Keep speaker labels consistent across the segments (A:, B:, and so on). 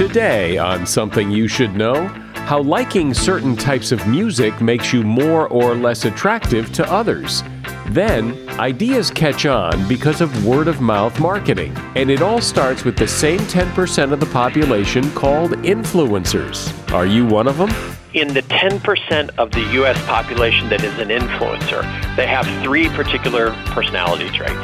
A: Today, on Something You Should Know, how liking certain types of music makes you more or less attractive to others. Then, ideas catch on because of word of mouth marketing. And it all starts with the same 10% of the population called influencers. Are you one of them?
B: in the 10% of the U.S. population that is an influencer, they have three particular personality traits.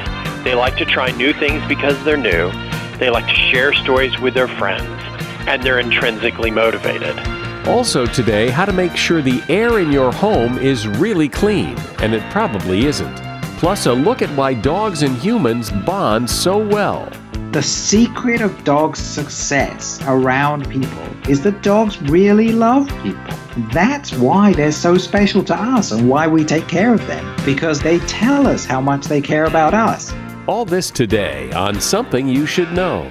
B: They like to try new things because they're new, they like to share stories with their friends, and they're intrinsically motivated.
A: Also, today, how to make sure the air in your home is really clean, and it probably isn't. Plus, a look at why dogs and humans bond so well.
C: The secret of dogs' success around people is that dogs really love people. That's why they're so special to us and why we take care of them, because they tell us how much they care about us.
A: All this today on Something You Should Know.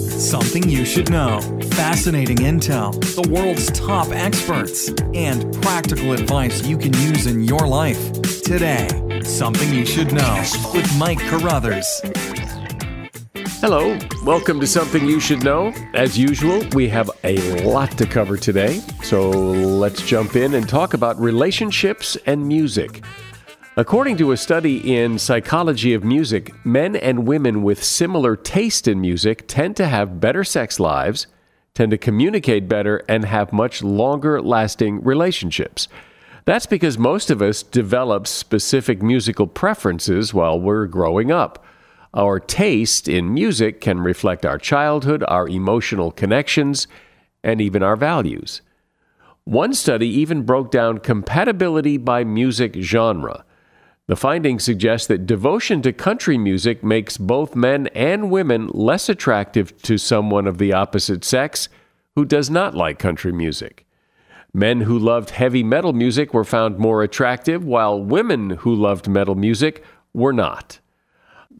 D: Something you should know. Fascinating intel, the world's top experts, and practical advice you can use in your life. Today, Something You Should Know with Mike Carruthers.
A: Hello, welcome to Something You Should Know. As usual, we have a lot to cover today, so let's jump in and talk about relationships and music. According to a study in Psychology of Music, men and women with similar taste in music tend to have better sex lives, tend to communicate better, and have much longer lasting relationships. That's because most of us develop specific musical preferences while we're growing up. Our taste in music can reflect our childhood, our emotional connections, and even our values. One study even broke down compatibility by music genre. The findings suggest that devotion to country music makes both men and women less attractive to someone of the opposite sex who does not like country music. Men who loved heavy metal music were found more attractive, while women who loved metal music were not.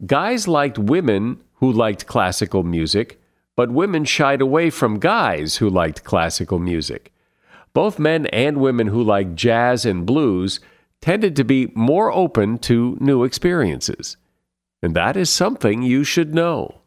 A: Guys liked women who liked classical music, but women shied away from guys who liked classical music. Both men and women who liked jazz and blues tended to be more open to new experiences. And that is something you should know.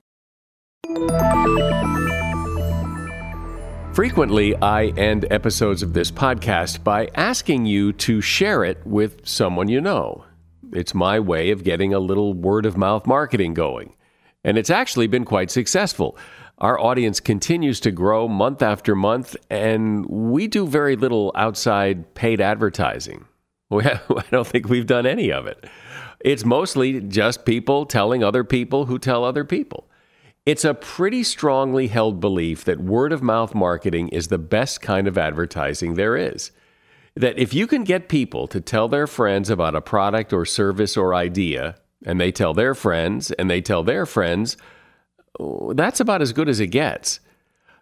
A: Frequently, I end episodes of this podcast by asking you to share it with someone you know. It's my way of getting a little word of mouth marketing going. And it's actually been quite successful. Our audience continues to grow month after month, and we do very little outside paid advertising. I don't think we've done any of it. It's mostly just people telling other people who tell other people. It's a pretty strongly held belief that word of mouth marketing is the best kind of advertising there is that if you can get people to tell their friends about a product or service or idea, and they tell their friends and they tell their friends, oh, that's about as good as it gets.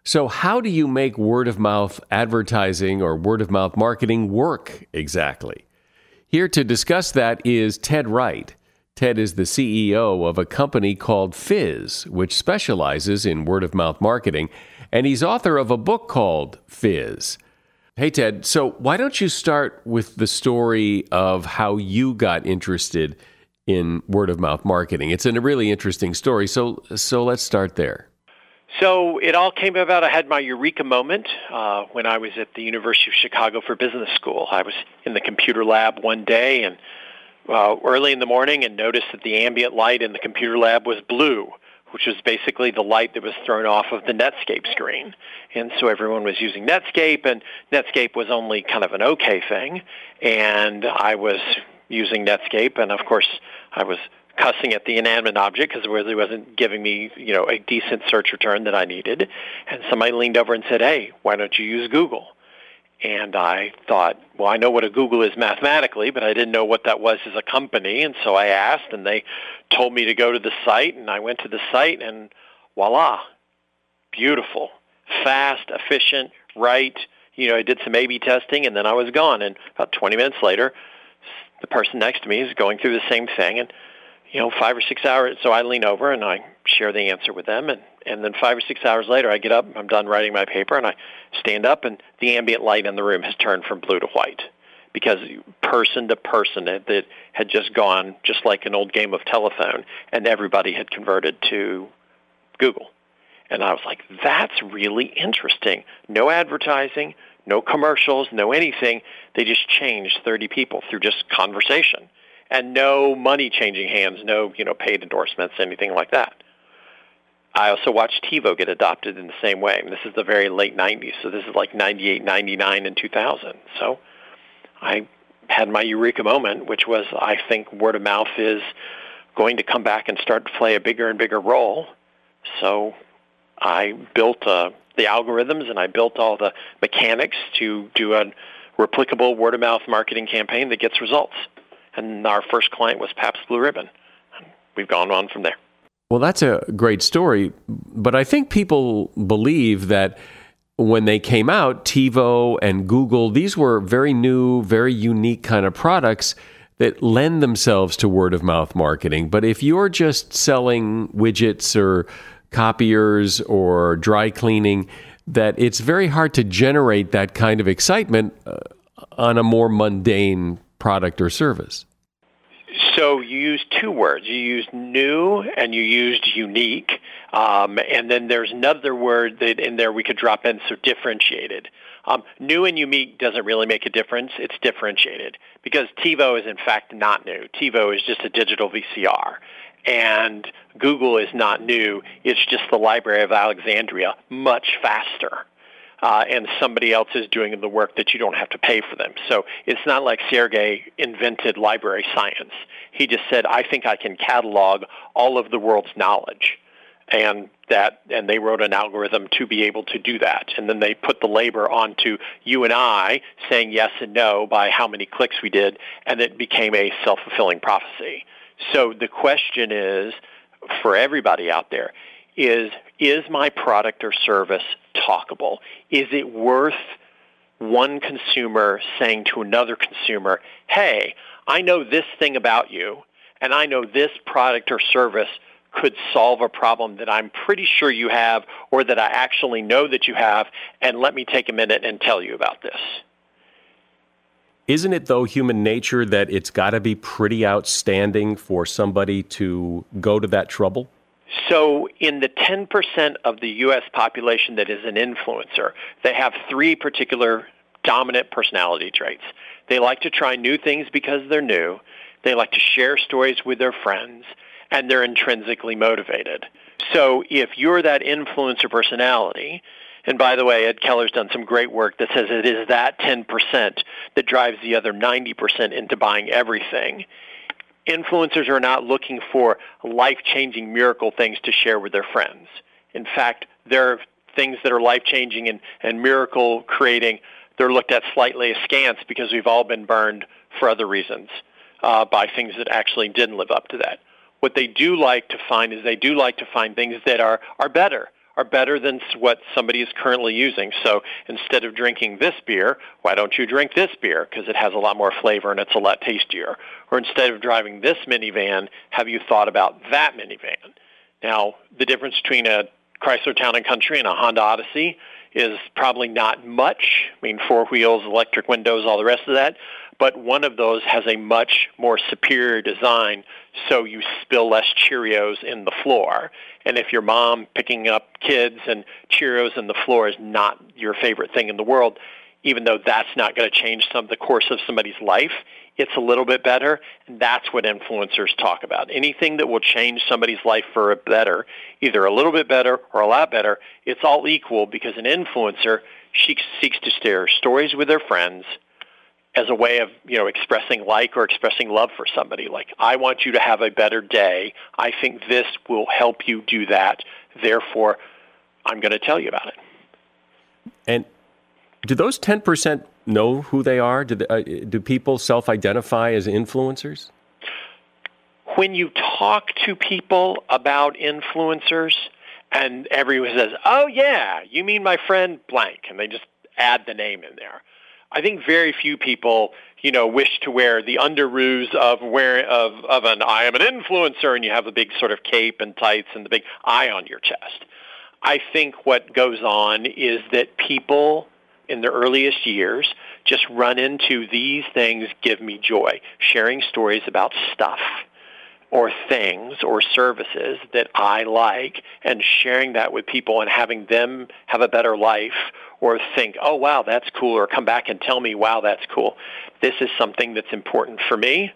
A: So, how do you make word of mouth advertising or word of mouth marketing work exactly? Here to discuss that is Ted Wright. Ted is the CEO of a company called Fizz, which specializes in word of mouth marketing, and he's author of a book called Fizz Hey, Ted. So, why don't you start with the story of how you got interested in word of mouth marketing? It's a really interesting story. So, so let's start there.
B: So it all came about. I had my eureka moment uh, when I was at the University of Chicago for Business School. I was in the computer lab one day and uh, early in the morning and noticed that the ambient light in the computer lab was blue which was basically the light that was thrown off of the Netscape screen. And so everyone was using Netscape, and Netscape was only kind of an okay thing. And I was using Netscape, and of course, I was cussing at the inanimate object because it really wasn't giving me, you know, a decent search return that I needed. And somebody leaned over and said, "Hey, why don't you use Google?" And I thought, well, I know what a Google is mathematically, but I didn't know what that was as a company. And so I asked, and they told me to go to the site, and I went to the site, and voila, beautiful, fast, efficient, right. You know, I did some A/B testing, and then I was gone. And about 20 minutes later, the person next to me is going through the same thing, and you know, five or six hours. So I lean over and I share the answer with them, and and then five or six hours later, I get up, I'm done writing my paper, and I stand up, and the ambient light in the room has turned from blue to white because person to person it, had just gone just like an old game of telephone, and everybody had converted to Google. And I was like, that's really interesting. No advertising, no commercials, no anything. They just changed 30 people through just conversation and no money changing hands, no, you know, paid endorsements, anything like that. I also watched TiVo get adopted in the same way. And this is the very late 90s, so this is like 98, 99, and 2000. So I had my eureka moment, which was I think word of mouth is going to come back and start to play a bigger and bigger role. So I built uh, the algorithms and I built all the mechanics to do a replicable word of mouth marketing campaign that gets results. And our first client was Pabst Blue Ribbon. We've gone on from there.
A: Well, that's a great story, but I think people believe that when they came out, TiVo and Google, these were very new, very unique kind of products that lend themselves to word of mouth marketing. But if you're just selling widgets or copiers or dry cleaning, that it's very hard to generate that kind of excitement uh, on a more mundane product or service.
B: So you used two words. You used new and you used unique. Um, and then there's another word that in there we could drop in, so differentiated. Um, new and unique doesn't really make a difference. It's differentiated because TiVo is in fact not new. TiVo is just a digital VCR. And Google is not new. It's just the Library of Alexandria much faster uh, and somebody else is doing the work that you don't have to pay for them. So it's not like Sergey invented library science. He just said, I think I can catalog all of the world's knowledge. And that, and they wrote an algorithm to be able to do that. And then they put the labor onto you and I saying yes and no by how many clicks we did, and it became a self-fulfilling prophecy. So the question is, for everybody out there, is is my product or service talkable? Is it worth one consumer saying to another consumer, hey, I know this thing about you, and I know this product or service could solve a problem that I'm pretty sure you have or that I actually know that you have, and let me take a minute and tell you about this.
A: Isn't it, though, human nature that it's got to be pretty outstanding for somebody to go to that trouble?
B: So, in the 10% of the U.S. population that is an influencer, they have three particular dominant personality traits. They like to try new things because they're new. They like to share stories with their friends, and they're intrinsically motivated. So, if you're that influencer personality, and by the way, Ed Keller's done some great work that says it is that 10% that drives the other 90% into buying everything influencers are not looking for life-changing miracle things to share with their friends. In fact, they're things that are life-changing and, and miracle creating, they're looked at slightly askance because we've all been burned for other reasons uh, by things that actually didn't live up to that. What they do like to find is they do like to find things that are, are better, are better than what somebody is currently using. So instead of drinking this beer, why don't you drink this beer because it has a lot more flavor and it's a lot tastier? Or instead of driving this minivan, have you thought about that minivan? Now, the difference between a Chrysler Town and Country and a Honda Odyssey is probably not much. I mean, four wheels, electric windows, all the rest of that. But one of those has a much more superior design, so you spill less Cheerios in the floor. And if your mom picking up kids and Cheerios in the floor is not your favorite thing in the world, even though that's not going to change some the course of somebody's life, it's a little bit better. And that's what influencers talk about. Anything that will change somebody's life for a better, either a little bit better or a lot better, it's all equal because an influencer she seeks to share stories with their friends as a way of you know expressing like or expressing love for somebody like i want you to have a better day i think this will help you do that therefore i'm going to tell you about it
A: and do those 10% know who they are? Do, they, uh, do people self identify as influencers?
B: When you talk to people about influencers, and everyone says, "Oh yeah, you mean my friend blank," and they just add the name in there. I think very few people, you know, wish to wear the under underoos of wear of of an I am an influencer, and you have the big sort of cape and tights and the big eye on your chest. I think what goes on is that people in their earliest years just run into these things give me joy. Sharing stories about stuff or things or services that I like and sharing that with people and having them have a better life or think, oh, wow, that's cool, or come back and tell me, wow, that's cool. This is something that's important for me,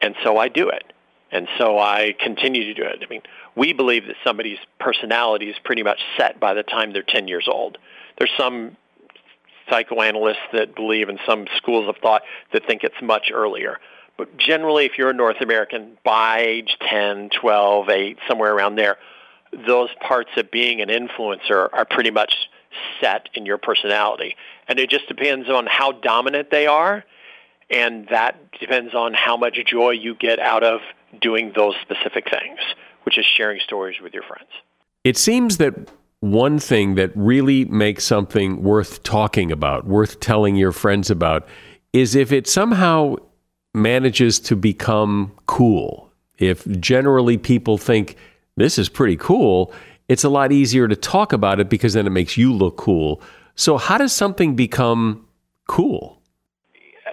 B: and so I do it. And so I continue to do it. I mean, we believe that somebody's personality is pretty much set by the time they're 10 years old. There's some psychoanalysts that believe in some schools of thought that think it's much earlier. But generally, if you're a North American, by age 10, 12, 8, somewhere around there, those parts of being an influencer are pretty much set in your personality. And it just depends on how dominant they are, and that depends on how much joy you get out of doing those specific things, which is sharing stories with your friends.
A: It seems that one thing that really makes something worth talking about, worth telling your friends about, is if it somehow manages to become cool. If generally people think this is pretty cool, it's a lot easier to talk about it because then it makes you look cool. So, how does something become cool?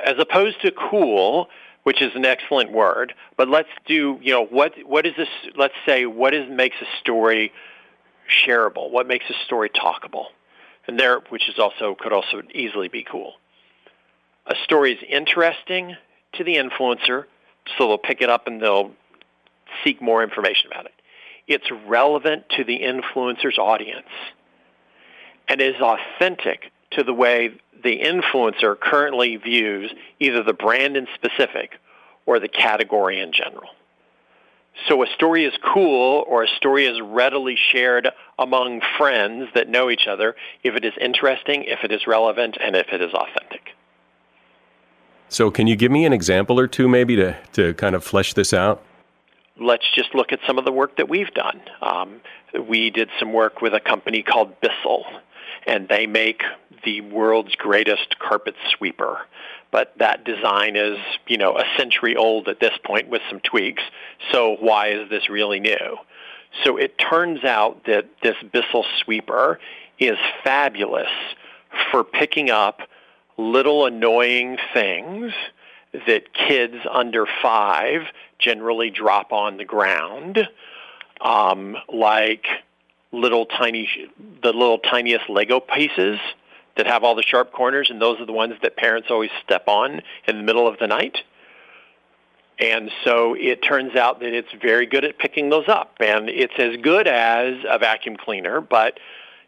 B: As opposed to cool, which is an excellent word, but let's do, you know, what what is this let's say what is makes a story shareable? What makes a story talkable? And there, which is also could also easily be cool. A story is interesting to the influencer, so they'll pick it up and they'll seek more information about it. It's relevant to the influencer's audience and is authentic to the way the influencer currently views either the brand in specific or the category in general. So a story is cool or a story is readily shared among friends that know each other if it is interesting, if it is relevant, and if it is authentic.
A: So can you give me an example or two maybe to, to kind of flesh this out?
B: Let's just look at some of the work that we've done. Um, we did some work with a company called Bissell, and they make the world's greatest carpet sweeper but that design is, you know, a century old at this point with some tweaks. So why is this really new? So it turns out that this Bissell sweeper is fabulous for picking up little annoying things that kids under five generally drop on the ground, um, like little tiny, the little tiniest Lego pieces that have all the sharp corners, and those are the ones that parents always step on in the middle of the night. And so it turns out that it's very good at picking those up. And it's as good as a vacuum cleaner, but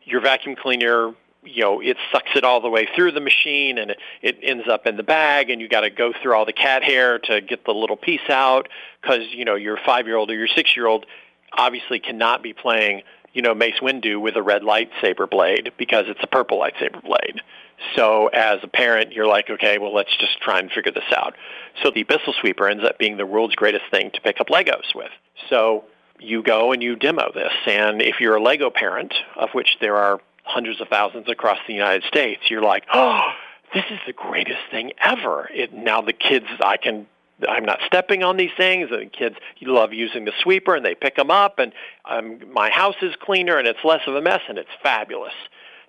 B: your vacuum cleaner, you know, it sucks it all the way through the machine and it, it ends up in the bag and you got to go through all the cat hair to get the little piece out because, you know, your five-year-old or your six-year-old obviously cannot be playing you know, Mace Windu with a red lightsaber blade because it's a purple lightsaber blade. So as a parent, you're like, okay, well, let's just try and figure this out. So the Bissell Sweeper ends up being the world's greatest thing to pick up Legos with. So you go and you demo this. And if you're a Lego parent, of which there are hundreds of thousands across the United States, you're like, oh, this is the greatest thing ever. It, now the kids, I can I'm not stepping on these things. And the kids love using the sweeper, and they pick them up, and um, my house is cleaner, and it's less of a mess, and it's fabulous.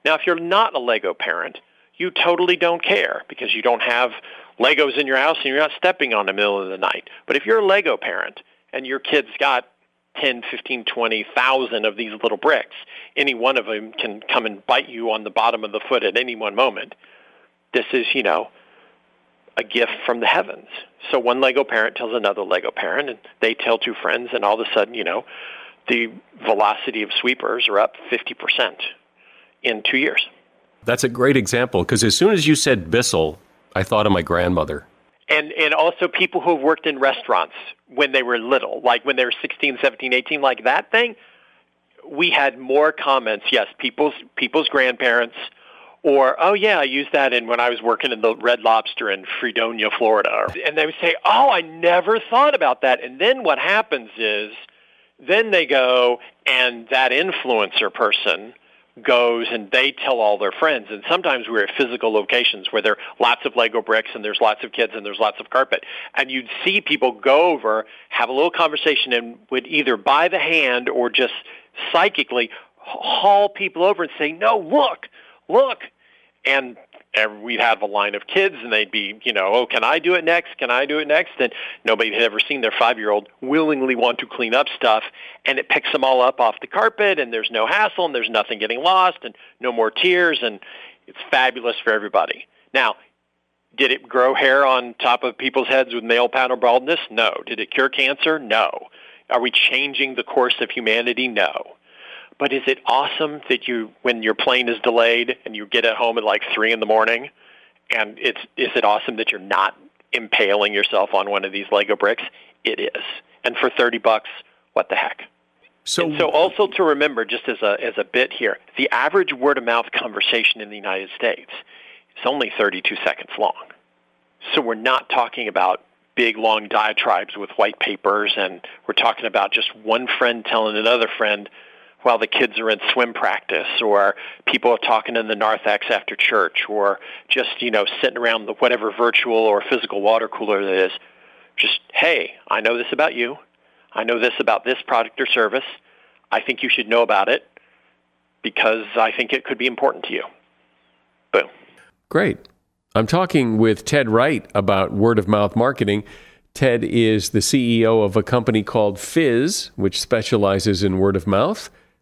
B: Now, if you're not a Lego parent, you totally don't care because you don't have Legos in your house and you're not stepping on them in the middle of the night. But if you're a Lego parent and your kid's got 10, 15, 20,000 of these little bricks, any one of them can come and bite you on the bottom of the foot at any one moment. This is, you know, a gift from the heavens. So one Lego parent tells another Lego parent, and they tell two friends, and all of a sudden, you know, the velocity of sweepers are up 50% in two years.
A: That's a great example because as soon as you said Bissell, I thought of my grandmother.
B: And, and also people who have worked in restaurants when they were little, like when they were 16, 17, 18, like that thing, we had more comments. Yes, people's, people's grandparents – or, oh yeah, I used that in when I was working in the Red Lobster in Fredonia, Florida. And they would say, oh, I never thought about that. And then what happens is, then they go and that influencer person goes and they tell all their friends. And sometimes we're at physical locations where there are lots of Lego bricks and there's lots of kids and there's lots of carpet. And you'd see people go over, have a little conversation, and would either by the hand or just psychically haul people over and say, no, look, look. And we'd have a line of kids and they'd be, you know, oh, can I do it next? Can I do it next? And nobody had ever seen their five-year-old willingly want to clean up stuff and it picks them all up off the carpet and there's no hassle and there's nothing getting lost and no more tears and it's fabulous for everybody. Now, did it grow hair on top of people's heads with male pattern baldness? No. Did it cure cancer? No. Are we changing the course of humanity? No. But is it awesome that you, when your plane is delayed and you get at home at like three in the morning, and it's is it awesome that you're not impaling yourself on one of these Lego bricks? It is, and for thirty bucks, what the heck? So, and so also to remember, just as a as a bit here, the average word of mouth conversation in the United States is only 32 seconds long. So we're not talking about big long diatribes with white papers, and we're talking about just one friend telling another friend while the kids are in swim practice or people are talking in the narthex after church or just, you know, sitting around the whatever virtual or physical water cooler that is. Just, hey, I know this about you. I know this about this product or service. I think you should know about it because I think it could be important to you. Boom.
A: Great. I'm talking with Ted Wright about word of mouth marketing. Ted is the CEO of a company called Fizz, which specializes in word of mouth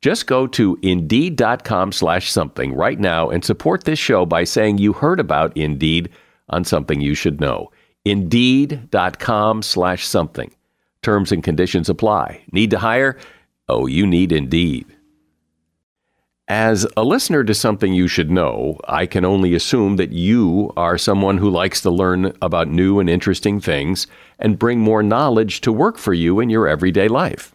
A: Just go to Indeed.com slash something right now and support this show by saying you heard about Indeed on something you should know. Indeed.com slash something. Terms and conditions apply. Need to hire? Oh, you need Indeed. As a listener to something you should know, I can only assume that you are someone who likes to learn about new and interesting things and bring more knowledge to work for you in your everyday life.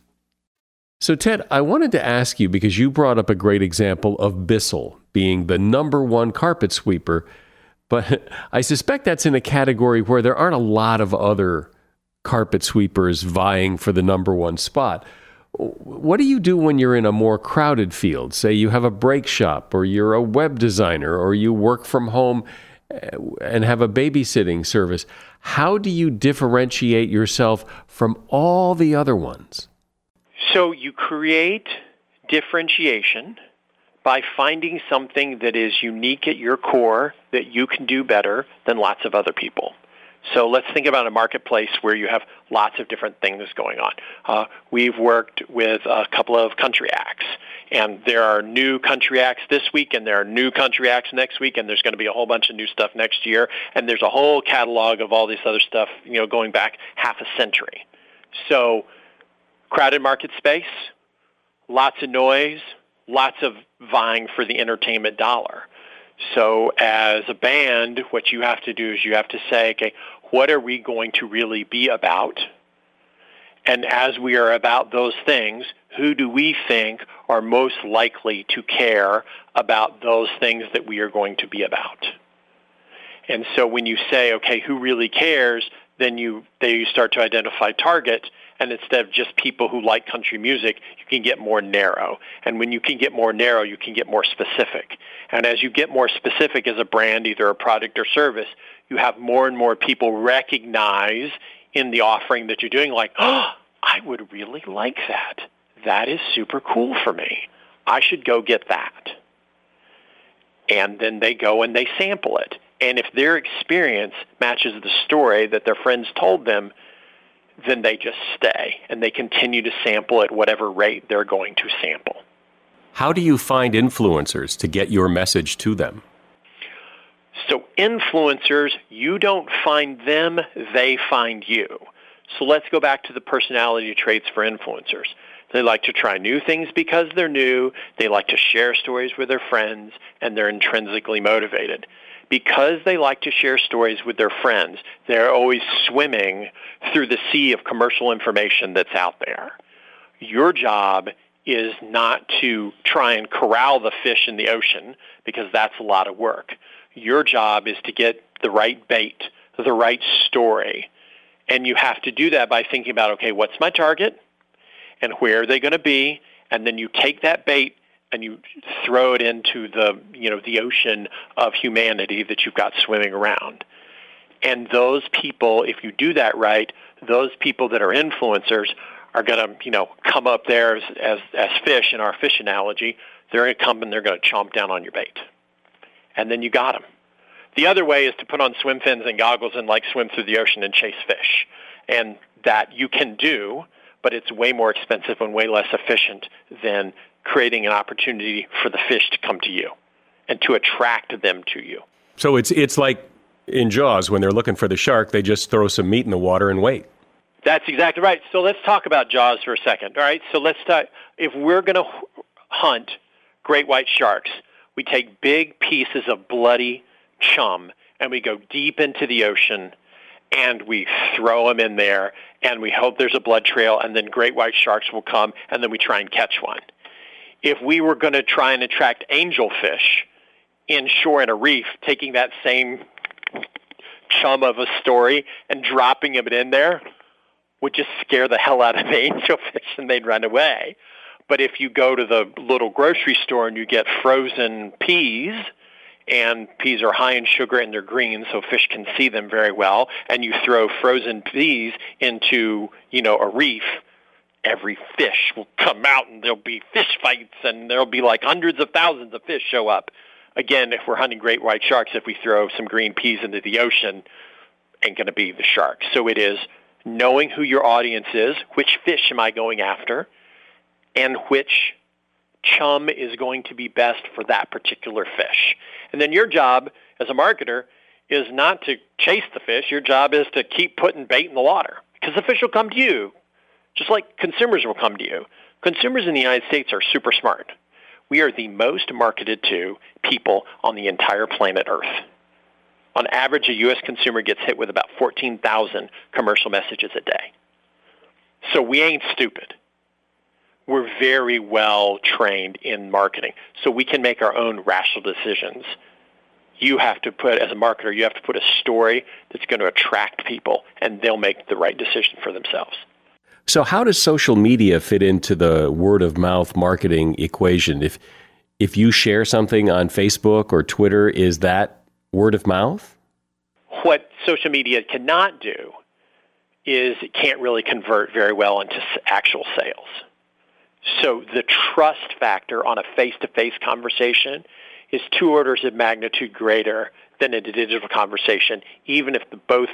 A: So, Ted, I wanted to ask you because you brought up a great example of Bissell being the number one carpet sweeper, but I suspect that's in a category where there aren't a lot of other carpet sweepers vying for the number one spot. What do you do when you're in a more crowded field? Say you have a brake shop, or you're a web designer, or you work from home eh, and have a babysitting service. How do you differentiate yourself from all the other ones?
B: So you create differentiation by finding something that is unique at your core that you can do better than lots of other people. So let's think about a marketplace where you have lots of different things going on. Uh, we've worked with a couple of country acts, and there are new country acts this week, and there are new country acts next week, and there's going to be a whole bunch of new stuff next year, and there's a whole catalog of all this other stuff, you know, going back half a century. So, crowded market space, lots of noise, lots of vying for the entertainment dollar. So as a band, what you have to do is you have to say, okay, what are we going to really be about? And as we are about those things, who do we think are most likely to care about those things that we are going to be about? And so when you say, okay, who really cares, then you, then you start to identify target and instead of just people who like country music, you can get more narrow. And when you can get more narrow, you can get more specific. And as you get more specific as a brand, either a product or service, you have more and more people recognize in the offering that you're doing, like, oh, I would really like that. That is super cool for me. I should go get that. And then they go and they sample it. And if their experience matches the story that their friends told them, then they just stay and they continue to sample at whatever rate they're going to sample.
A: How do you find influencers to get your message to them?
B: So, influencers, you don't find them, they find you. So, let's go back to the personality traits for influencers. They like to try new things because they're new, they like to share stories with their friends, and they're intrinsically motivated because they like to share stories with their friends, they're always swimming through the sea of commercial information that's out there. Your job is not to try and corral the fish in the ocean because that's a lot of work. Your job is to get the right bait, the right story. And you have to do that by thinking about, okay, what's my target? And where are they going to be? And then you take that bait and you throw it into the you know the ocean of humanity that you've got swimming around. And those people, if you do that right, those people that are influencers are going to you know come up there as, as as fish in our fish analogy. They're going to come and they're going to chomp down on your bait, and then you got them. The other way is to put on swim fins and goggles and like swim through the ocean and chase fish, and that you can do, but it's way more expensive and way less efficient than creating an opportunity for the fish to come to you and to attract them to you.
A: So it's it's like in Jaws when they're looking for the shark, they just throw some meat in the water and wait.
B: That's exactly right. So let's talk about Jaws for a second. All right. So let's talk. If we're going to hunt great white sharks, we take big pieces of bloody chum and we go deep into the ocean and we throw them in there and we hope there's a blood trail and then great white sharks will come and then we try and catch one if we were going to try and attract angelfish inshore in a reef, taking that same chum of a story and dropping it in there would just scare the hell out of the angelfish and they'd run away. But if you go to the little grocery store and you get frozen peas, and peas are high in sugar and they're green so fish can see them very well, and you throw frozen peas into, you know, a reef, every fish will come out and there'll be fish fights and there'll be like hundreds of thousands of fish show up. Again, if we're hunting great white sharks, if we throw some green peas into the ocean, ain't going to be the shark. So it is knowing who your audience is, which fish am I going after, and which chum is going to be best for that particular fish. And then your job as a marketer is not to chase the fish. Your job is to keep putting bait in the water because the fish will come to you, just like consumers will come to you. Consumers in the United States are super smart. We are the most marketed to people on the entire planet Earth. On average, a U.S. consumer gets hit with about 14,000 commercial messages a day. So we ain't stupid. We're very well trained in marketing, so we can make our own rational decisions. You have to put, as a marketer, you have to put a story that's going to attract people, and they'll make the right decision for themselves.
A: So, how does social media fit into the word of mouth marketing equation? If if you share something on Facebook or Twitter, is that word of mouth?
B: What social media cannot do is it can't really convert very well into actual sales. So the trust factor on a face-to-face conversation is two orders of magnitude greater than in a digital conversation, even if the both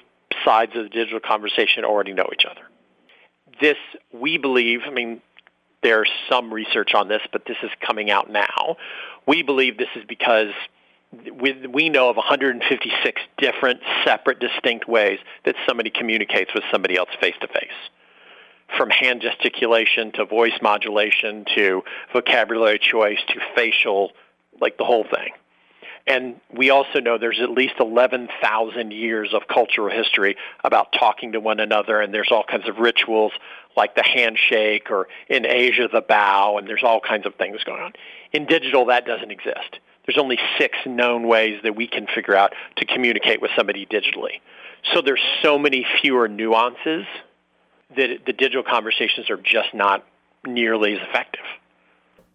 B: sides of the digital conversation already know each other. This, we believe, I mean, there's some research on this, but this is coming out now. We believe this is because we, we know of 156 different, separate, distinct ways that somebody communicates with somebody else face to face. From hand gesticulation to voice modulation to vocabulary choice to facial, like the whole thing. And we also know there's at least 11,000 years of cultural history about talking to one another, and there's all kinds of rituals like the handshake or in Asia the bow, and there's all kinds of things going on. In digital, that doesn't exist there's only six known ways that we can figure out to communicate with somebody digitally. So there's so many fewer nuances that the digital conversations are just not nearly as effective.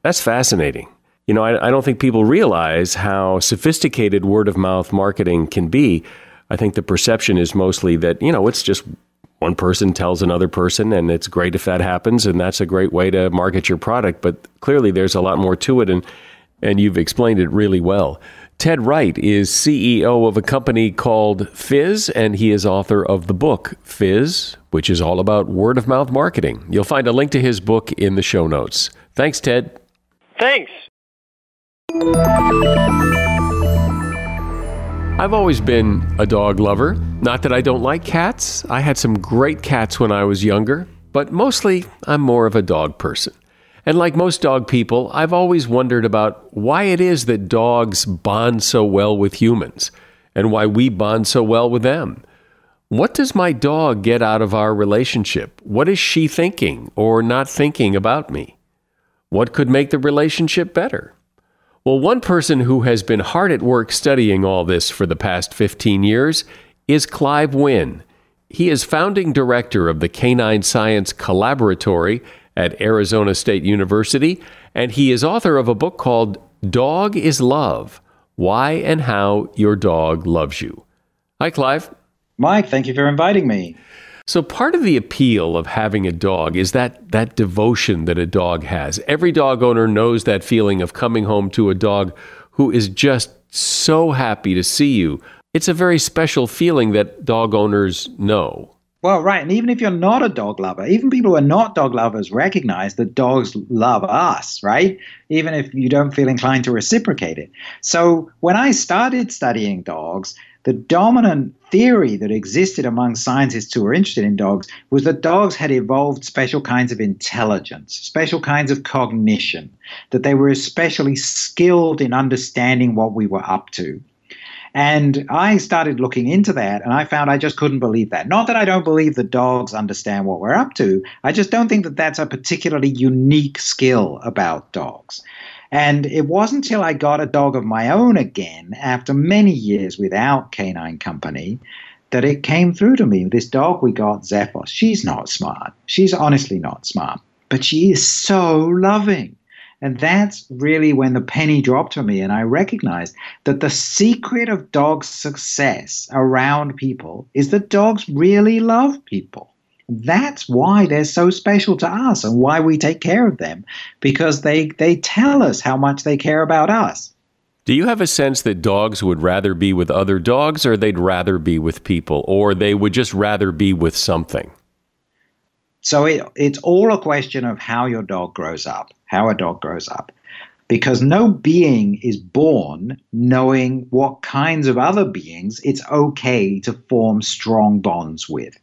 A: That's fascinating. You know, I, I don't think people realize how sophisticated word of mouth marketing can be. I think the perception is mostly that, you know, it's just one person tells another person, and it's great if that happens, and that's a great way to market your product. But clearly, there's a lot more to it. And and you've explained it really well. Ted Wright is CEO of a company called Fizz, and he is author of the book Fizz, which is all about word of mouth marketing. You'll find a link to his book in the show notes. Thanks, Ted.
B: Thanks.
A: I've always been a dog lover. Not that I don't like cats. I had some great cats when I was younger, but mostly I'm more of a dog person. And like most dog people, I've always wondered about why it is that dogs bond so well with humans and why we bond so well with them. What does my dog get out of our relationship? What is she thinking or not thinking about me? What could make the relationship better? Well, one person who has been hard at work studying all this for the past 15 years is Clive Wynne. He is founding director of the Canine Science Collaboratory at Arizona State University, and he is author of a book called Dog is Love Why and How Your Dog Loves You. Hi, Clive.
C: Mike, thank you for inviting me.
A: So, part of the appeal of having a dog is that, that devotion that a dog has. Every dog owner knows that feeling of coming home to a dog who is just so happy to see you. It's a very special feeling that dog owners know.
C: Well, right. And even if you're not a dog lover, even people who are not dog lovers recognize that dogs love us, right? Even if you don't feel inclined to reciprocate it. So when I started studying dogs, the dominant theory that existed among scientists who were interested in dogs was that dogs had evolved special kinds of intelligence, special kinds of cognition, that they were especially skilled in understanding what we were up to. And I started looking into that and I found I just couldn't believe that. Not that I don't believe the dogs understand what we're up to, I just don't think that that's a particularly unique skill about dogs. And it wasn't until I got a dog of my own again, after many years without canine company, that it came through to me. This dog we got, Xephos, she's not smart. She's honestly not smart, but she is so loving. And that's really when the penny dropped for me. And I recognized that the secret of dogs' success around people is that dogs really love people. That's why they're so special to us and why we take care of them, because they, they tell us how much they care about us.
A: Do you have a sense that dogs would rather be with other dogs or they'd rather be with people or they would just rather be with something?
C: So it, it's all a question of how your dog grows up, how a dog grows up. because no being is born knowing what kinds of other beings it's okay to form strong bonds with.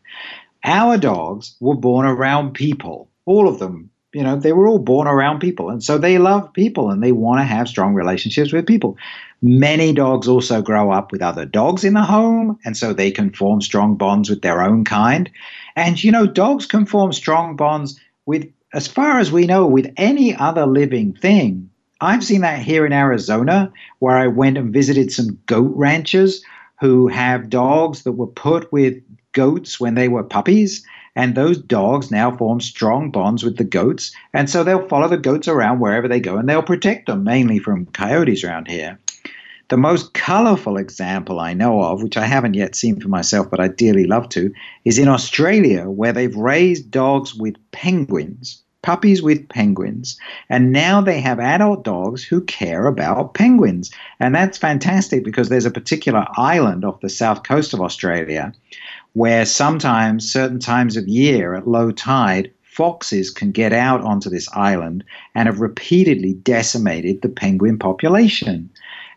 C: Our dogs were born around people, all of them. You know, they were all born around people. And so they love people and they want to have strong relationships with people. Many dogs also grow up with other dogs in the home, and so they can form strong bonds with their own kind. And, you know, dogs can form strong bonds with, as far as we know, with any other living thing. I've seen that here in Arizona, where I went and visited some goat ranchers who have dogs that were put with goats when they were puppies. And those dogs now form strong bonds with the goats. And so they'll follow the goats around wherever they go and they'll protect them, mainly from coyotes around here. The most colorful example I know of, which I haven't yet seen for myself, but I dearly love to, is in Australia, where they've raised dogs with penguins puppies with penguins. And now they have adult dogs who care about penguins. And that's fantastic because there's a particular island off the south coast of Australia where sometimes, certain times of year at low tide, foxes can get out onto this island and have repeatedly decimated the penguin population.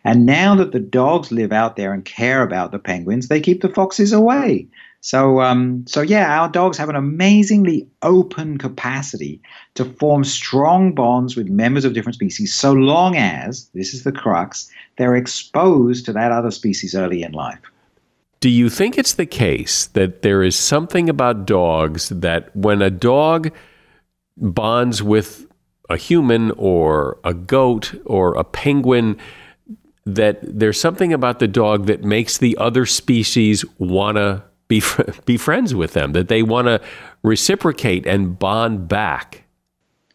C: And now that the dogs live out there and care about the penguins, they keep the foxes away. So, um, so yeah, our dogs have an amazingly open capacity to form strong bonds with members of different species, so long as this is the crux they're exposed to that other species early in life.
A: Do you think it's the case that there is something about dogs that when a dog bonds with a human or a goat or a penguin, that there's something about the dog that makes the other species want to be be friends with them, that they want to reciprocate and bond back.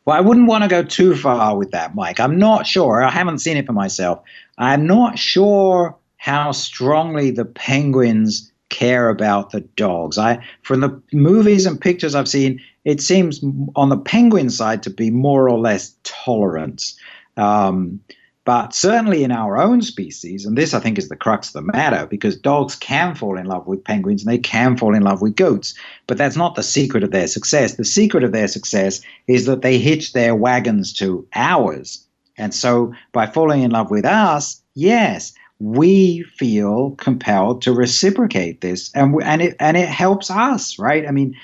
C: Well, I wouldn't want to go too far with that, Mike. I'm not sure. I haven't seen it for myself. I'm not sure how strongly the penguins care about the dogs. I from the movies and pictures I've seen, it seems on the penguin side to be more or less tolerance. Um, but certainly in our own species, and this I think is the crux of the matter, because dogs can fall in love with penguins and they can fall in love with goats, but that's not the secret of their success. The secret of their success is that they hitch their wagons to ours. And so by falling in love with us, yes, we feel compelled to reciprocate this and we, and it and it helps us, right? I mean,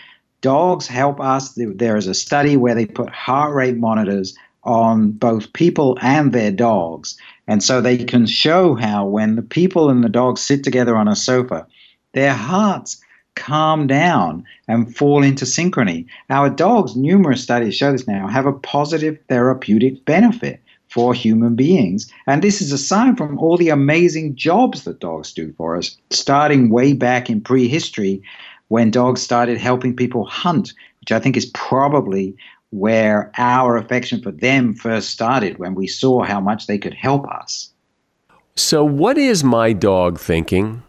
C: dogs help us. There is a study where they put heart rate monitors on both people and their dogs. And so they can show how when the people and the dogs sit together on a sofa, their hearts calm down and fall into synchrony. Our dogs, numerous studies show this now, have a positive therapeutic benefit for human beings. And this is aside from all the amazing jobs that dogs do for us, starting way back in prehistory when dogs started helping people hunt, which I think is probably where our affection for them first started when we saw how much they could help us.
A: So what is my dog thinking?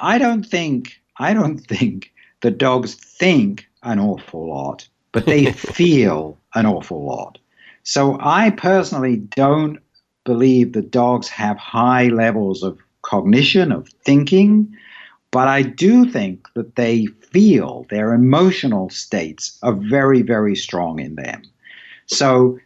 C: I don't think I don't think the dogs think an awful lot, but they feel an awful lot. So I personally don't believe that dogs have high levels of cognition, of thinking, but I do think that they feel, their emotional states are very, very strong in them. So,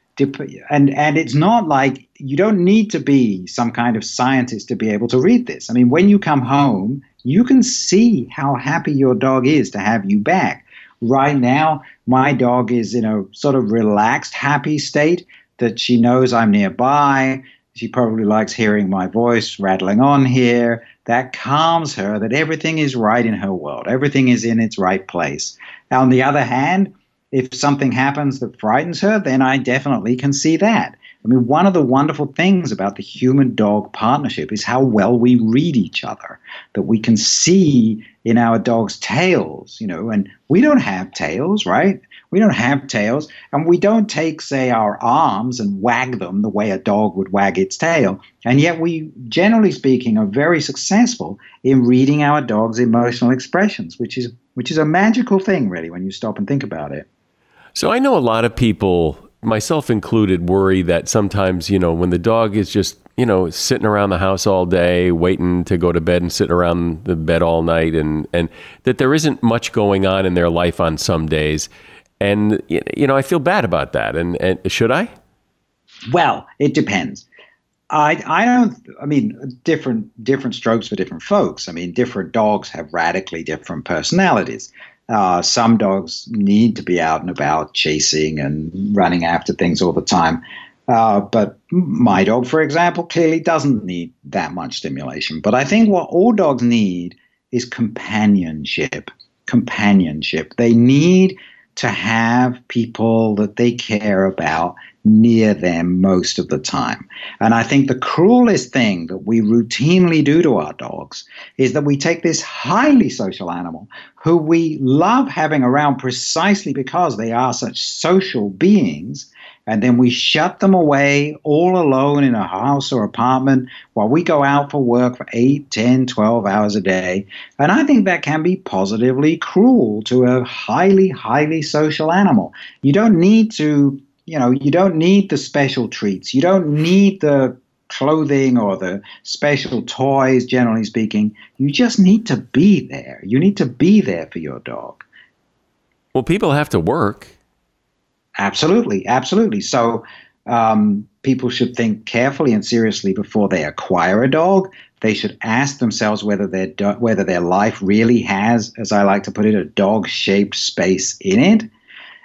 C: and and it's not like you don't need to be some kind of scientist to be able to read this. I mean, when you come home, you can see how happy your dog is to have you back. Right now, my dog is in a sort of relaxed, happy state that she knows I'm nearby. She probably likes hearing my voice rattling on here that calms her that everything is right in her world, everything is in its right place. On the other hand, if something happens that frightens her, then I definitely can see that. I mean, one of the wonderful things about the human dog partnership is how well we read each other, that we can see in our dog's tails, you know, and we don't have tails, right? We don't have tails, and we don't take, say, our arms and wag them the way a dog would wag its tail. And yet, we, generally speaking, are very successful in reading our dog's emotional expressions, which is which is a magical thing, really, when you stop and think about it.
A: So I know a lot of people, myself included, worry that sometimes, you know, when the dog is just you know, sitting around the house all day, waiting to go to bed and sitting around the bed all night, and, and that there isn't much going on in their life on some days. And, you know, I feel bad about that. And, and should I?
C: Well, it depends. I, I don't I mean different different strokes for different folks. I mean different dogs have radically different personalities. Uh, some dogs need to be out and about chasing and running after things all the time. Uh, but my dog, for example, clearly doesn't need that much stimulation. But I think what all dogs need is companionship. Companionship. They need to have people that they care about near them most of the time. And I think the cruelest thing that we routinely do to our dogs is that we take this highly social animal who we love having around precisely because they are such social beings and then we shut them away all alone in a house or apartment while we go out for work for 8, 10, 12 hours a day. And I think that can be positively cruel to a highly, highly social animal. You don't need to you know, you don't need the special treats. You don't need the clothing or the special toys, generally speaking. You just need to be there. You need to be there for your dog.
A: Well, people have to work.
C: Absolutely, absolutely. So um, people should think carefully and seriously before they acquire a dog. They should ask themselves whether their do- whether their life really has, as I like to put it, a dog-shaped space in it,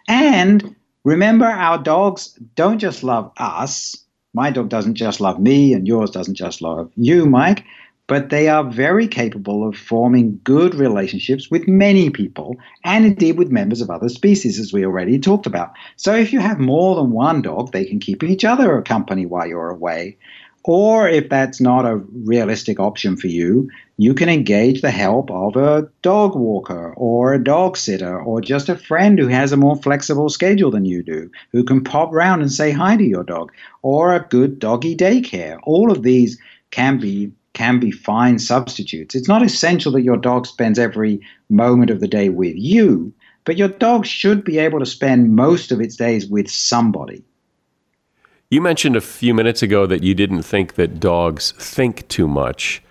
C: and Remember, our dogs don't just love us. My dog doesn't just love me, and yours doesn't just love you, Mike, but they are very capable of forming good relationships with many people and indeed with members of other species, as we already talked about. So if you have more than one dog, they can keep each other company while you're away. Or if that's not a realistic option for you, you can engage the help of a dog walker or a dog sitter or just a friend who has a more flexible schedule than you do, who can pop round and say hi to your dog, or a good doggy daycare. All of these can be can be fine substitutes. It's not essential that your dog spends every moment of the day with you, but your dog should be able to spend most of its days with somebody.
A: You mentioned a few minutes ago that you didn't think that dogs think too much,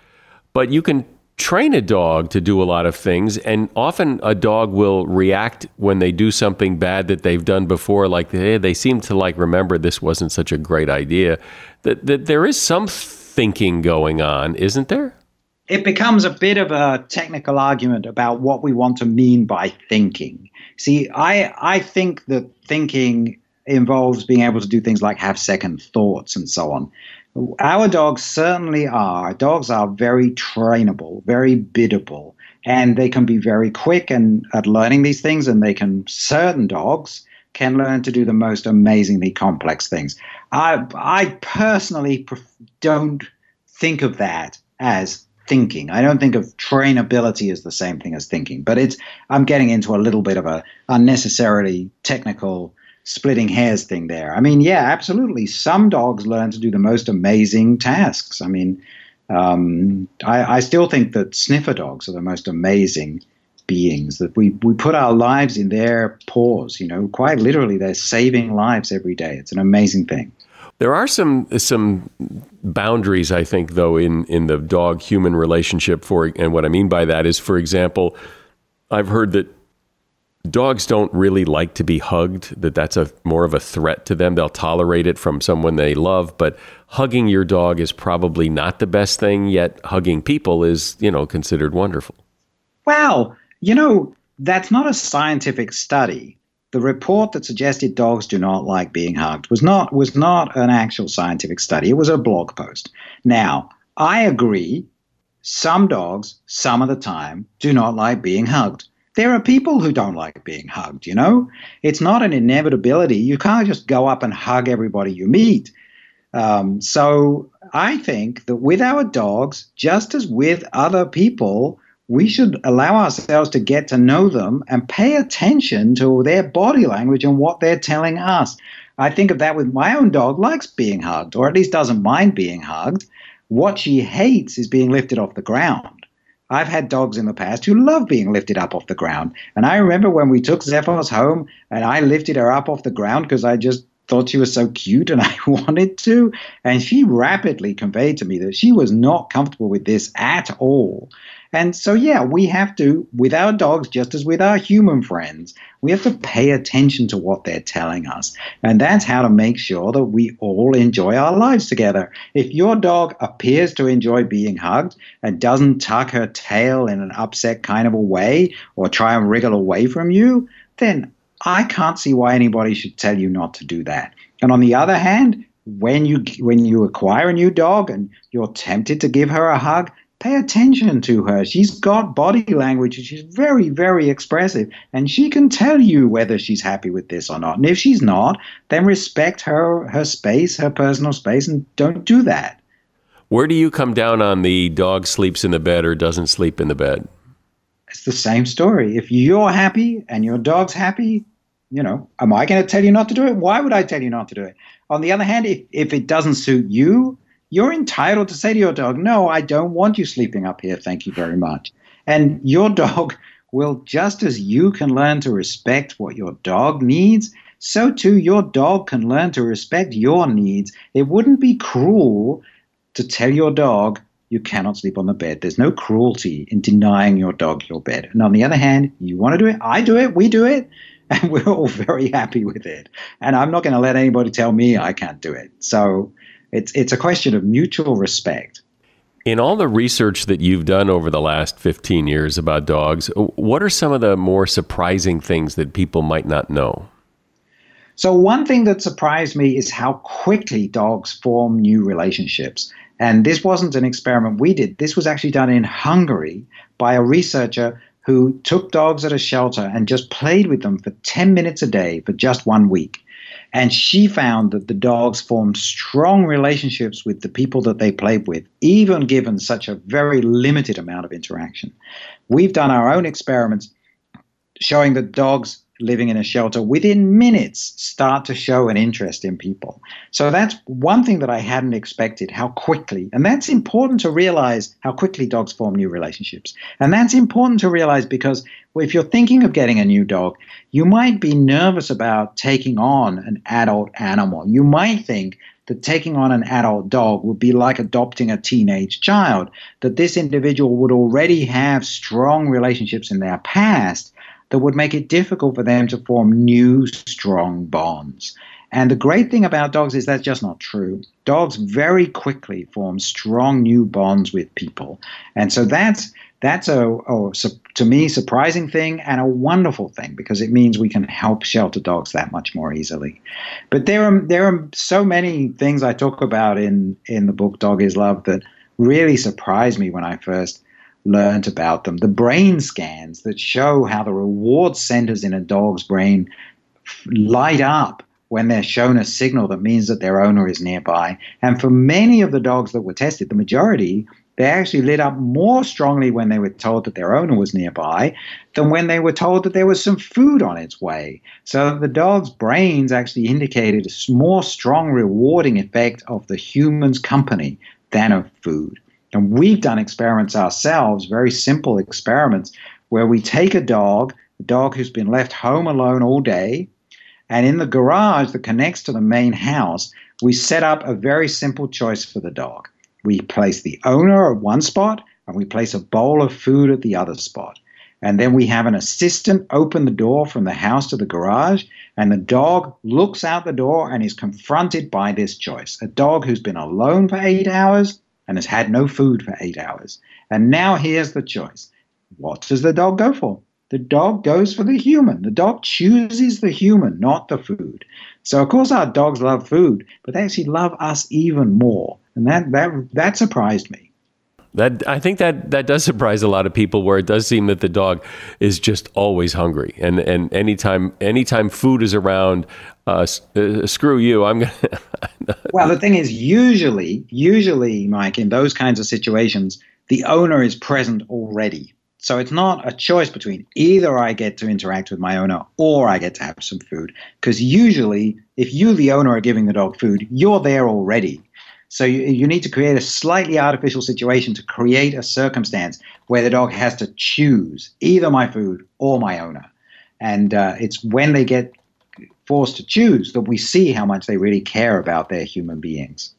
A: but you can train a dog to do a lot of things, and often a dog will react when they do something bad that they've done before, like hey, they seem to like remember this wasn't such a great idea. That, that there is some thinking going on, isn't there?
C: It becomes a bit of a technical argument about what we want to mean by thinking. See, I I think that thinking involves being able to do things like have second thoughts and so on. Our dogs certainly are. Dogs are very trainable, very biddable, and they can be very quick and at learning these things. And they can certain dogs can learn to do the most amazingly complex things. I I personally don't think of that as thinking. I don't think of trainability as the same thing as thinking, but it's I'm getting into a little bit of a unnecessarily technical splitting hairs thing there. I mean, yeah, absolutely. Some dogs learn to do the most amazing tasks. I mean, um, I, I, still think that sniffer dogs are the most amazing beings. That we we put our lives in their paws. You know, quite literally, they're saving lives every day. It's an amazing thing.
A: There are some some boundaries, I think, though, in in the dog human relationship. For and what I mean by that is, for example, I've heard that dogs don't really like to be hugged that that's a more of a threat to them. They'll tolerate it from someone they love but hugging your dog is probably not the best thing yet hugging people is you know considered wonderful.
C: Well you know that's not a scientific study. The report that suggested dogs do not like being hugged was not was not an actual scientific study. It was a blog post. Now i agree some dogs some of the time do not like being hugged there are people who don't like being hugged, you know? It's not an inevitability. You can't just go up and hug everybody you meet. Um, so I think that with our dogs, just as with other people, we should allow ourselves to get to know them and pay attention to their body language and what they're telling us. I think of that with my own dog likes being hugged, or at least doesn't mind being hugged. What she hates is being lifted off the ground. I've had dogs in the past who love being lifted up off the ground. And I remember when we took Xephos home and I lifted her up off the ground because I just thought she was so cute and I wanted to. And she rapidly conveyed to me that she was not comfortable with this at all. And so, yeah, we have to, with our dogs, just as with our human friends, we have to pay attention to what they're telling us. And that's how to make sure that we all enjoy our lives together. If your dog appears to enjoy being hugged and doesn't tuck her tail in an upset kind of a way or try and wriggle away from you, then I can't see why anybody should tell you not to do that. And on the other hand, when you when you acquire a new dog and you're tempted to give her a hug, pay attention to her. She's got body language. and She's very, very expressive. And she can tell you whether she's happy with this or not. And if she's not, then respect her, her space, her personal space, and don't do that.
A: Where do you come down on the dog sleeps in the bed or doesn't sleep in the bed?
C: It's the same story. If you're happy and your dog's happy, you know, am I going to tell you not to do it? Why would I tell you not to do it? On the other hand, if, if it doesn't suit you, you're entitled to say to your dog, No, I don't want you sleeping up here. Thank you very much. And your dog will, just as you can learn to respect what your dog needs, so too your dog can learn to respect your needs. It wouldn't be cruel to tell your dog you cannot sleep on the bed. There's no cruelty in denying your dog your bed. And on the other hand, you want to do it, I do it, we do it, and we're all very happy with it. And I'm not going to let anybody tell me I can't do it. So it's it's a question of mutual respect.
A: In all the research that you've done over the last 15 years about dogs, what are some of the more surprising things that people might not know?
C: So, one thing that surprised me is how quickly dogs form new relationships. And this wasn't an experiment we did. This was actually done in Hungary by a researcher who took dogs at a shelter and just played with them for 10 minutes a day for just one week. And she found that the dogs formed strong relationships with the people that they played with, even given such a very limited amount of interaction. We've done our own experiments showing that dogs living in a shelter within minutes start to show an interest in people. So that's one thing that I hadn't expected how quickly, and that's important to realize how quickly dogs form new relationships. And that's important to realize because if you're thinking of getting a new dog, you might be nervous about taking on an adult animal. You might think that taking on an adult dog would be like adopting a teenage child, that this individual would already have strong relationships in their past that would make it difficult for them to form new, strong bonds. And the great thing about dogs is that's just not true. Dogs very quickly form strong new bonds with people. And so that's that's a, a, to me surprising thing and a wonderful thing because it means we can help shelter dogs that much more easily. But there are there are so many things I talk about in in the book Dog is Love that really surprised me when I first learned about them. The brain scans that show how the reward centers in a dog's brain light up when they're shown a signal that means that their owner is nearby. And for many of the dogs that were tested, the majority, they actually lit up more strongly when they were told that their owner was nearby than when they were told that there was some food on its way. So the dog's brains actually indicated a more strong rewarding effect of the human's company than of food. And we've done experiments ourselves, very simple experiments, where we take a dog, a dog who's been left home alone all day, and in the garage that connects to the main house, we set up a very simple choice for the dog. We place the owner at one spot and we place a bowl of food at the other spot. And then we have an assistant open the door from the house to the garage, and the dog looks out the door and is confronted by this choice. A dog who's been alone for eight hours and has had no food for eight hours. And now here's the choice. What does the dog go for? The dog goes for the human. The dog chooses the human, not the food. So of course our dogs love food, but they actually love us even more. And that that that surprised me.
A: That I think that that does surprise a lot of people. Where it does seem that the dog is just always hungry, and and anytime anytime food is around, uh, uh, screw you. I'm gonna.
C: well, the thing is, usually, usually, Mike, in those kinds of situations, the owner is present already. So it's not a choice between either I get to interact with my owner or I get to have some food. Because usually, if you, the owner, are giving the dog food, you're there already. So you, you need to create a slightly artificial situation to create a circumstance where the dog has to choose either my food or my owner. And uh, it's when they get forced to choose that we see how much they really care about their human beings.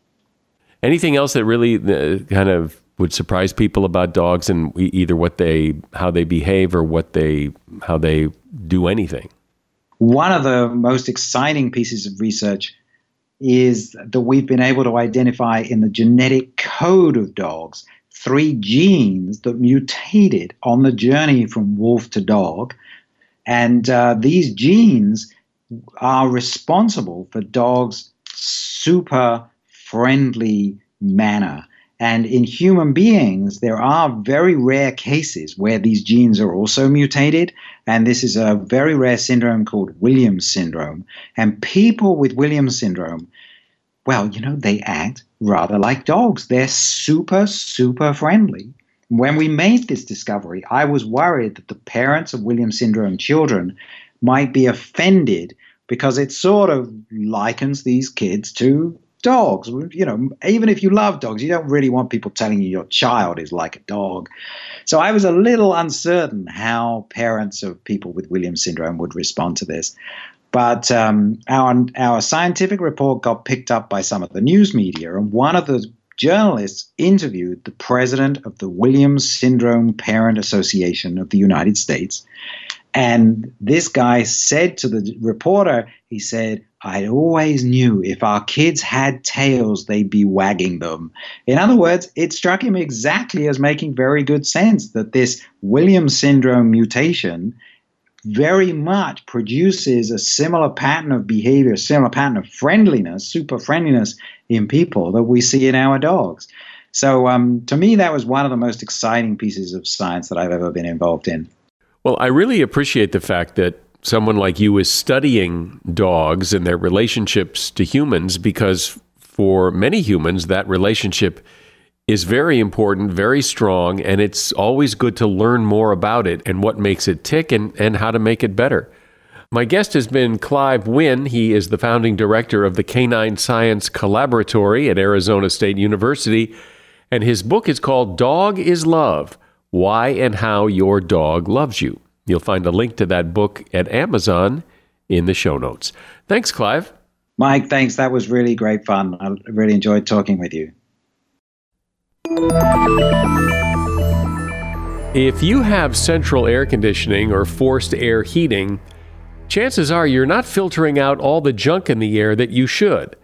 A: Anything else that really uh, kind of would surprise people about dogs and either what they how they behave or what they how they do anything?
C: One of the most exciting pieces of research is that we've been able to identify in the genetic code of dogs three genes that mutated on the journey from wolf to dog. And uh, these genes are responsible for dogs' super friendly manner. And in human beings, there are very rare cases where these genes are also mutated. And this is a very rare syndrome called Williams syndrome. And people with Williams syndrome, well, you know, they act rather like dogs. They're super, super friendly. When we made this discovery, I was worried that the parents of Williams syndrome children might be offended because it sort of likens these kids to dogs. You know, even if you love dogs, you don't really want people telling you your child is like a dog. So I was a little uncertain how parents of people with Williams syndrome would respond to this. But um, our our scientific report got picked up by some of the news media, and one of the journalists interviewed the president of the Williams Syndrome Parent Association of the United States. And this guy said to the reporter, he said, I always knew if our kids had tails, they'd be wagging them. In other words, it struck him exactly as making very good sense that this Williams syndrome mutation very much produces a similar pattern of behavior, similar pattern of friendliness, super friendliness in people that we see in our dogs. So, um, to me, that was one of the most exciting pieces of science that I've ever been involved in.
A: Well, I really appreciate the fact that someone like you is studying dogs and their relationships to humans because for many humans, that relationship is very important, very strong, and it's always good to learn more about it and what makes it tick and, and how to make it better. My guest has been Clive Wynne. He is the founding director of the Canine Science Collaboratory at Arizona State University, and his book is called Dog is Love Why and How Your Dog Loves You. You'll find a link to that book at Amazon in the show notes. Thanks, Clive.
C: Mike, thanks. That was really great fun. I really enjoyed talking with you.
A: If you have central air conditioning or forced air heating, chances are you're not filtering out all the junk in the air that you should.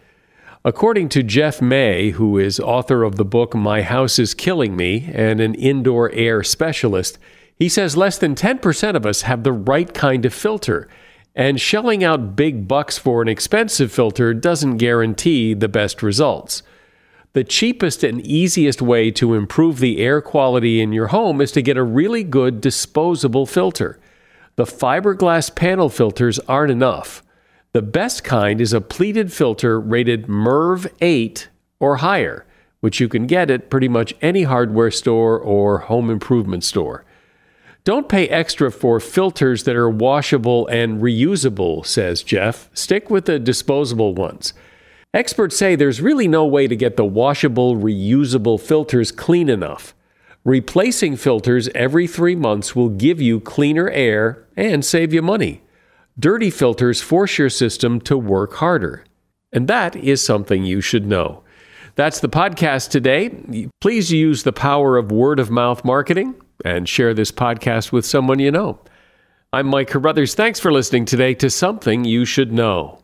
A: According to Jeff May, who is author of the book My House is Killing Me and an indoor air specialist, he says less than 10% of us have the right kind of filter, and shelling out big bucks for an expensive filter doesn't guarantee the best results. The cheapest and easiest way to improve the air quality in your home is to get a really good disposable filter. The fiberglass panel filters aren't enough. The best kind is a pleated filter rated MERV 8 or higher, which you can get at pretty much any hardware store or home improvement store. Don't pay extra for filters that are washable and reusable, says Jeff. Stick with the disposable ones. Experts say there's really no way to get the washable, reusable filters clean enough. Replacing filters every three months will give you cleaner air and save you money. Dirty filters force your system to work harder. And that is something you should know. That's the podcast today. Please use the power of word of mouth marketing and share this podcast with someone you know. I'm Mike Carruthers. Thanks for listening today to Something You Should Know.